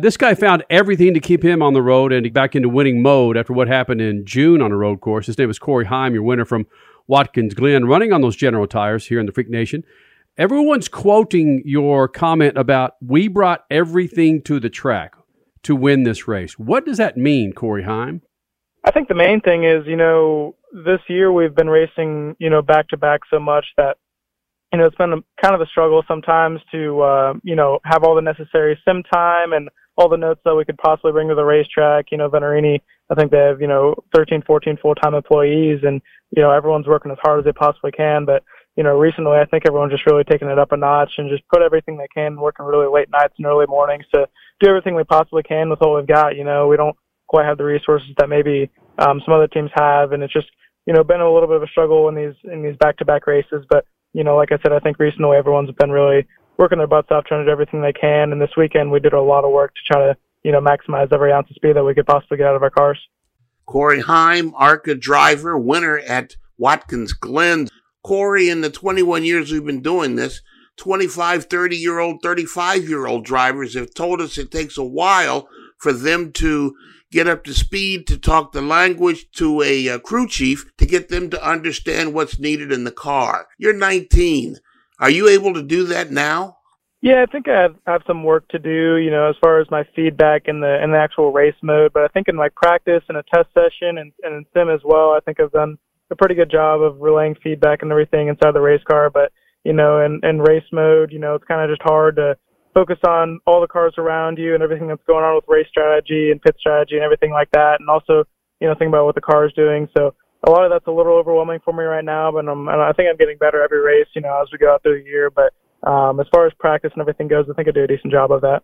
This guy found everything to keep him on the road and back into winning mode after what happened in June on a road course. His name is Corey Heim, your winner from Watkins Glen, running on those General tires here in the Freak Nation. Everyone's quoting your comment about we brought everything to the track to win this race. What does that mean, Corey Heim? I think the main thing is, you know, this year we've been racing, you know, back to back so much that, you know, it's been a, kind of a struggle sometimes to, uh, you know, have all the necessary sim time and all the notes that we could possibly bring to the racetrack. You know, Venturini, I think they have, you know, 13, 14 full-time employees and, you know, everyone's working as hard as they possibly can. But, you know, recently I think everyone's just really taking it up a notch and just put everything they can, working really late nights and early mornings to do everything we possibly can with what we've got. You know, we don't quite have the resources that maybe um, some other teams have, and it's just, you know, been a little bit of a struggle in these in these back-to-back races. But you know, like I said, I think recently everyone's been really working their butts off, trying to do everything they can. And this weekend we did a lot of work to try to, you know, maximize every ounce of speed that we could possibly get out of our cars. Corey Heim, ARCA driver, winner at Watkins Glen. Corey, in the 21 years we've been doing this, 25, 30 year old, 35 year old drivers have told us it takes a while for them to get up to speed, to talk the language to a uh, crew chief, to get them to understand what's needed in the car. You're 19. Are you able to do that now? Yeah, I think I have, have some work to do, you know, as far as my feedback in the in the actual race mode. But I think in my practice and a test session and, and in sim as well, I think I've done a pretty good job of relaying feedback and everything inside the race car. But you know, in, in race mode, you know, it's kind of just hard to focus on all the cars around you and everything that's going on with race strategy and pit strategy and everything like that. And also, you know, think about what the car is doing. So a lot of that's a little overwhelming for me right now, but I'm, I think I'm getting better every race, you know, as we go out through the year. But um, as far as practice and everything goes, I think I do a decent job of that.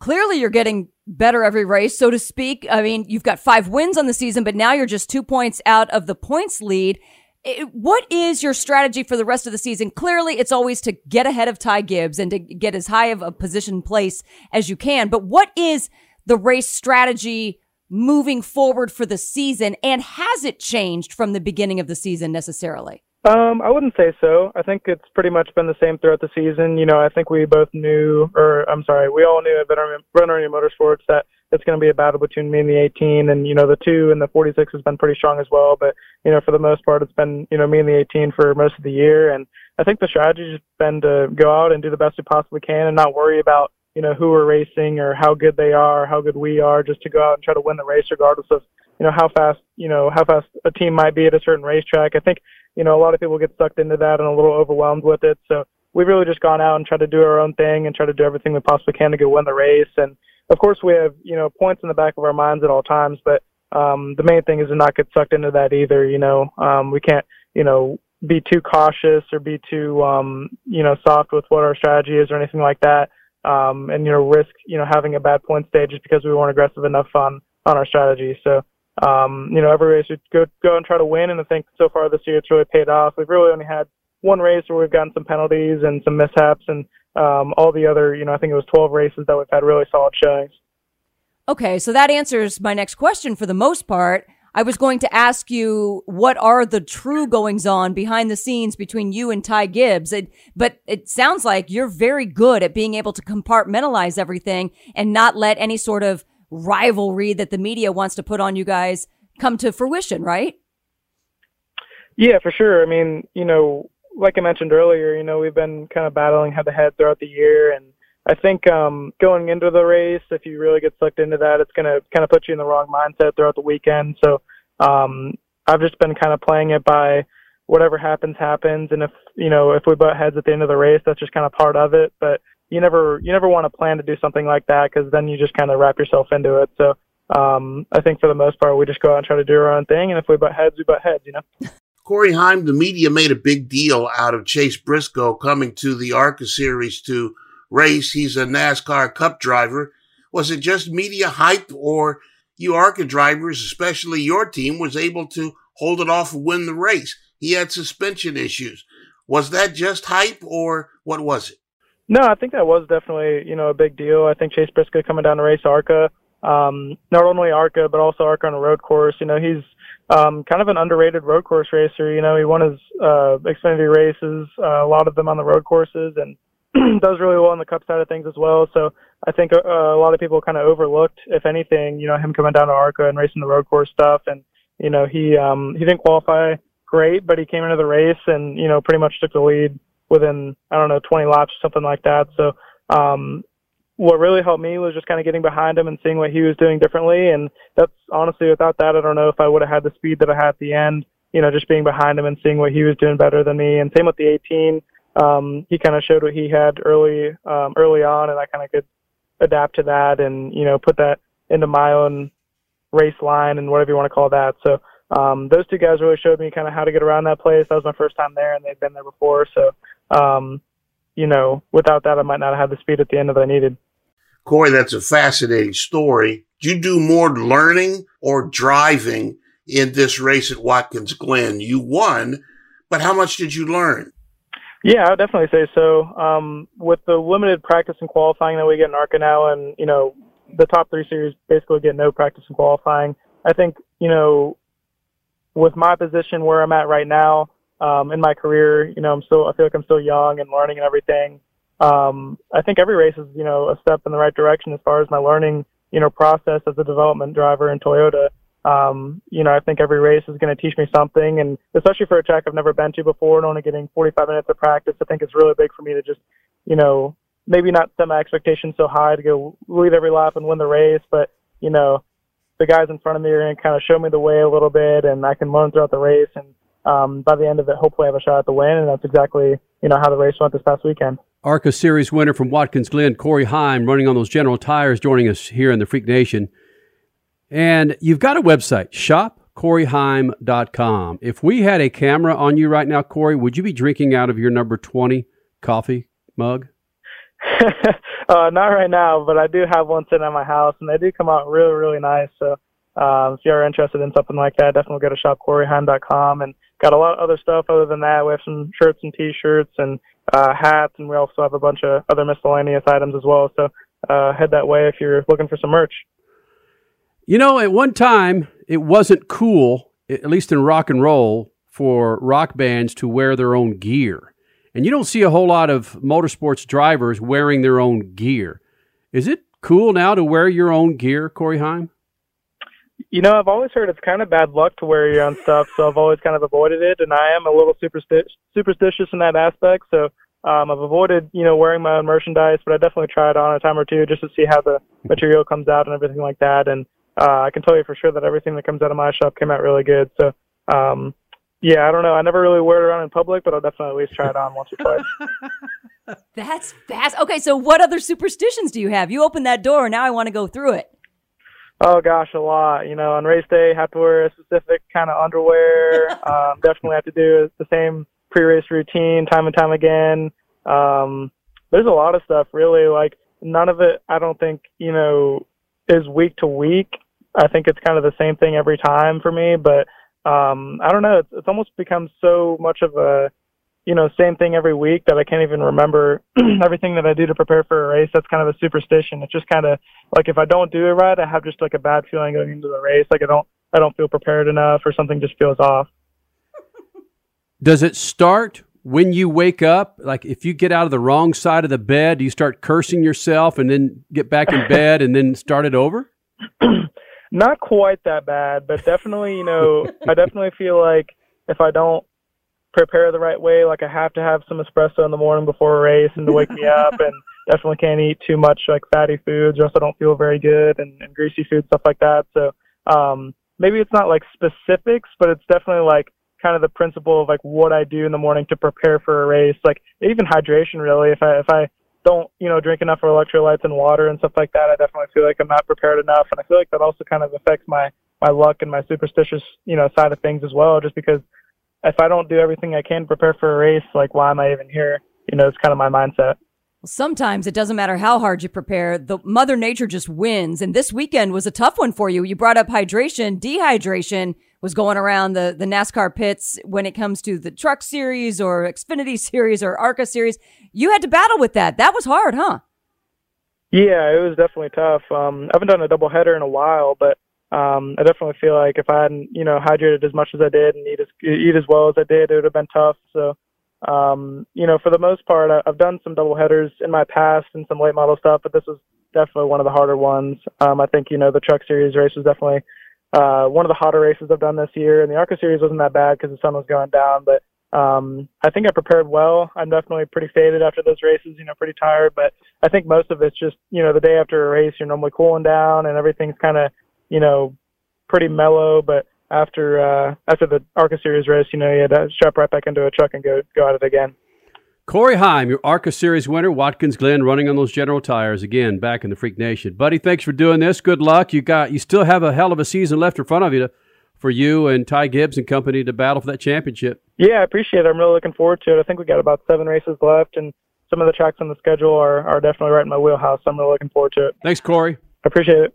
Clearly, you're getting better every race, so to speak. I mean, you've got five wins on the season, but now you're just two points out of the points lead. What is your strategy for the rest of the season? Clearly, it's always to get ahead of Ty Gibbs and to get as high of a position place as you can. But what is the race strategy moving forward for the season? And has it changed from the beginning of the season necessarily? Um, I wouldn't say so. I think it's pretty much been the same throughout the season. You know, I think we both knew, or I'm sorry, we all knew at Venturini Motorsports that it's going to be a battle between me and the 18, and you know the two and the 46 has been pretty strong as well. But you know, for the most part, it's been you know me and the 18 for most of the year, and I think the strategy has been to go out and do the best we possibly can and not worry about you know who we're racing or how good they are, how good we are, just to go out and try to win the race regardless of you know how fast you know how fast a team might be at a certain racetrack. I think you know a lot of people get sucked into that and a little overwhelmed with it. So we've really just gone out and tried to do our own thing and try to do everything we possibly can to go win the race. And of course, we have you know points in the back of our minds at all times, but um, the main thing is to not get sucked into that either. You know, um, we can't you know be too cautious or be too um, you know soft with what our strategy is or anything like that um, and you know risk you know having a bad point stage just because we weren't aggressive enough on on our strategy. So um, you know every race we go go and try to win, and I think so far this year it's really paid off. We've really only had one race where we've gotten some penalties and some mishaps, and um, all the other you know I think it was 12 races that we've had really solid showings. Okay, so that answers my next question for the most part. I was going to ask you what are the true goings on behind the scenes between you and Ty Gibbs. It, but it sounds like you're very good at being able to compartmentalize everything and not let any sort of rivalry that the media wants to put on you guys come to fruition, right? Yeah, for sure. I mean, you know, like I mentioned earlier, you know, we've been kind of battling head to head throughout the year and I think um, going into the race, if you really get sucked into that, it's going to kind of put you in the wrong mindset throughout the weekend. So um, I've just been kind of playing it by whatever happens, happens. And if you know if we butt heads at the end of the race, that's just kind of part of it. But you never you never want to plan to do something like that because then you just kind of wrap yourself into it. So um, I think for the most part, we just go out and try to do our own thing. And if we butt heads, we butt heads. You know. Corey Heim, the media made a big deal out of Chase Briscoe coming to the ARCA series to race. He's a NASCAR Cup driver. Was it just media hype, or you ARCA drivers, especially your team, was able to hold it off and win the race? He had suspension issues. Was that just hype, or what was it? No, I think that was definitely you know a big deal. I think Chase Briscoe coming down to race ARCA, um, not only ARCA but also ARCA on a road course. You know he's um, kind of an underrated road course racer. You know he won his uh, Xfinity races, uh, a lot of them on the road courses, and does really well on the cup side of things as well. So I think uh, a lot of people kind of overlooked, if anything, you know, him coming down to ARCA and racing the road course stuff. And, you know, he, um, he didn't qualify great, but he came into the race and, you know, pretty much took the lead within, I don't know, 20 laps, or something like that. So, um, what really helped me was just kind of getting behind him and seeing what he was doing differently. And that's honestly, without that, I don't know if I would have had the speed that I had at the end, you know, just being behind him and seeing what he was doing better than me. And same with the 18. Um, he kind of showed what he had early, um, early on and I kind of could adapt to that and, you know, put that into my own race line and whatever you want to call that. So, um, those two guys really showed me kind of how to get around that place. That was my first time there and they'd been there before. So, um, you know, without that, I might not have the speed at the end that I needed. Corey, that's a fascinating story. Did you do more learning or driving in this race at Watkins Glen? You won, but how much did you learn? Yeah, I would definitely say so. Um, with the limited practice and qualifying that we get in ARCA now, and you know, the top three series basically get no practice and qualifying. I think you know, with my position where I'm at right now um, in my career, you know, I'm still I feel like I'm still young and learning and everything. Um, I think every race is you know a step in the right direction as far as my learning you know process as a development driver in Toyota um, you know, I think every race is going to teach me something, and especially for a track I've never been to before and only getting 45 minutes of practice, I think it's really big for me to just, you know, maybe not set my expectations so high to go lead every lap and win the race, but you know, the guys in front of me are going to kind of show me the way a little bit, and I can learn throughout the race, and um, by the end of it, hopefully, I have a shot at the win, and that's exactly you know how the race went this past weekend. ARCA Series winner from Watkins Glen, Corey Heim, running on those General Tires, joining us here in the Freak Nation. And you've got a website, shopcoreyheim.com. If we had a camera on you right now, Corey, would you be drinking out of your number 20 coffee mug? uh, not right now, but I do have one sitting at my house, and they do come out really, really nice. So um, if you're interested in something like that, definitely go to shopcoreyheim.com. And got a lot of other stuff other than that. We have some shirts and T-shirts and uh, hats, and we also have a bunch of other miscellaneous items as well. So uh, head that way if you're looking for some merch. You know, at one time, it wasn't cool, at least in rock and roll, for rock bands to wear their own gear. And you don't see a whole lot of motorsports drivers wearing their own gear. Is it cool now to wear your own gear, Corey Heim? You know, I've always heard it's kind of bad luck to wear your own stuff, so I've always kind of avoided it. And I am a little superstitious, superstitious in that aspect, so um, I've avoided, you know, wearing my own merchandise, but I definitely try it on a time or two just to see how the material comes out and everything like that. And uh, I can tell you for sure that everything that comes out of my shop came out really good. So, um, yeah, I don't know. I never really wear it around in public, but I'll definitely at least try it on once or twice. That's fast. Okay, so what other superstitions do you have? You open that door, now I want to go through it. Oh gosh, a lot. You know, on race day, have to wear a specific kind of underwear. um, definitely have to do the same pre-race routine time and time again. Um, there's a lot of stuff, really. Like none of it, I don't think, you know, is week to week. I think it's kind of the same thing every time for me, but um, I don't know. It's, it's almost become so much of a, you know, same thing every week that I can't even remember everything that I do to prepare for a race. That's kind of a superstition. It's just kind of like if I don't do it right, I have just like a bad feeling going into the race. Like I don't, I don't feel prepared enough, or something just feels off. Does it start when you wake up? Like if you get out of the wrong side of the bed, do you start cursing yourself and then get back in bed and then start it over? not quite that bad, but definitely, you know, I definitely feel like if I don't prepare the right way, like I have to have some espresso in the morning before a race and to wake me up, and definitely can't eat too much like fatty foods, or else I don't feel very good, and, and greasy food stuff like that. So um, maybe it's not like specifics, but it's definitely like kind of the principle of like what I do in the morning to prepare for a race, like even hydration really. If I if I don't, you know, drink enough electrolytes and water and stuff like that, I definitely feel like I'm not prepared enough. And I feel like that also kind of affects my, my luck and my superstitious, you know, side of things as well, just because if I don't do everything I can to prepare for a race, like why am I even here? You know, it's kind of my mindset. Sometimes it doesn't matter how hard you prepare, the mother nature just wins. And this weekend was a tough one for you. You brought up hydration, dehydration was going around the, the NASCAR pits when it comes to the truck series or Xfinity series or ARCA series. You had to battle with that. That was hard, huh? Yeah, it was definitely tough. Um, I haven't done a double header in a while, but um, I definitely feel like if I hadn't, you know, hydrated as much as I did and eat as eat as well as I did, it would have been tough. So, um, you know, for the most part, I, I've done some double headers in my past and some late model stuff, but this was definitely one of the harder ones. Um, I think you know the Truck Series race was definitely uh, one of the hotter races I've done this year, and the ARCA Series wasn't that bad because the sun was going down. But um, I think I prepared well. I'm definitely pretty faded after those races, you know, pretty tired. But I think most of it's just you know the day after a race, you're normally cooling down and everything's kind of you know pretty mellow. But after uh, after the ARCA Series race, you know, you had to strap right back into a truck and go go at it again. Corey Heim, your ARCA Series winner, Watkins Glen, running on those General tires again, back in the Freak Nation, buddy. Thanks for doing this. Good luck. You got you still have a hell of a season left in front of you to, for you and Ty Gibbs and company to battle for that championship. Yeah, I appreciate it. I'm really looking forward to it. I think we got about seven races left, and some of the tracks on the schedule are are definitely right in my wheelhouse. So I'm really looking forward to it. Thanks, Corey. I appreciate it.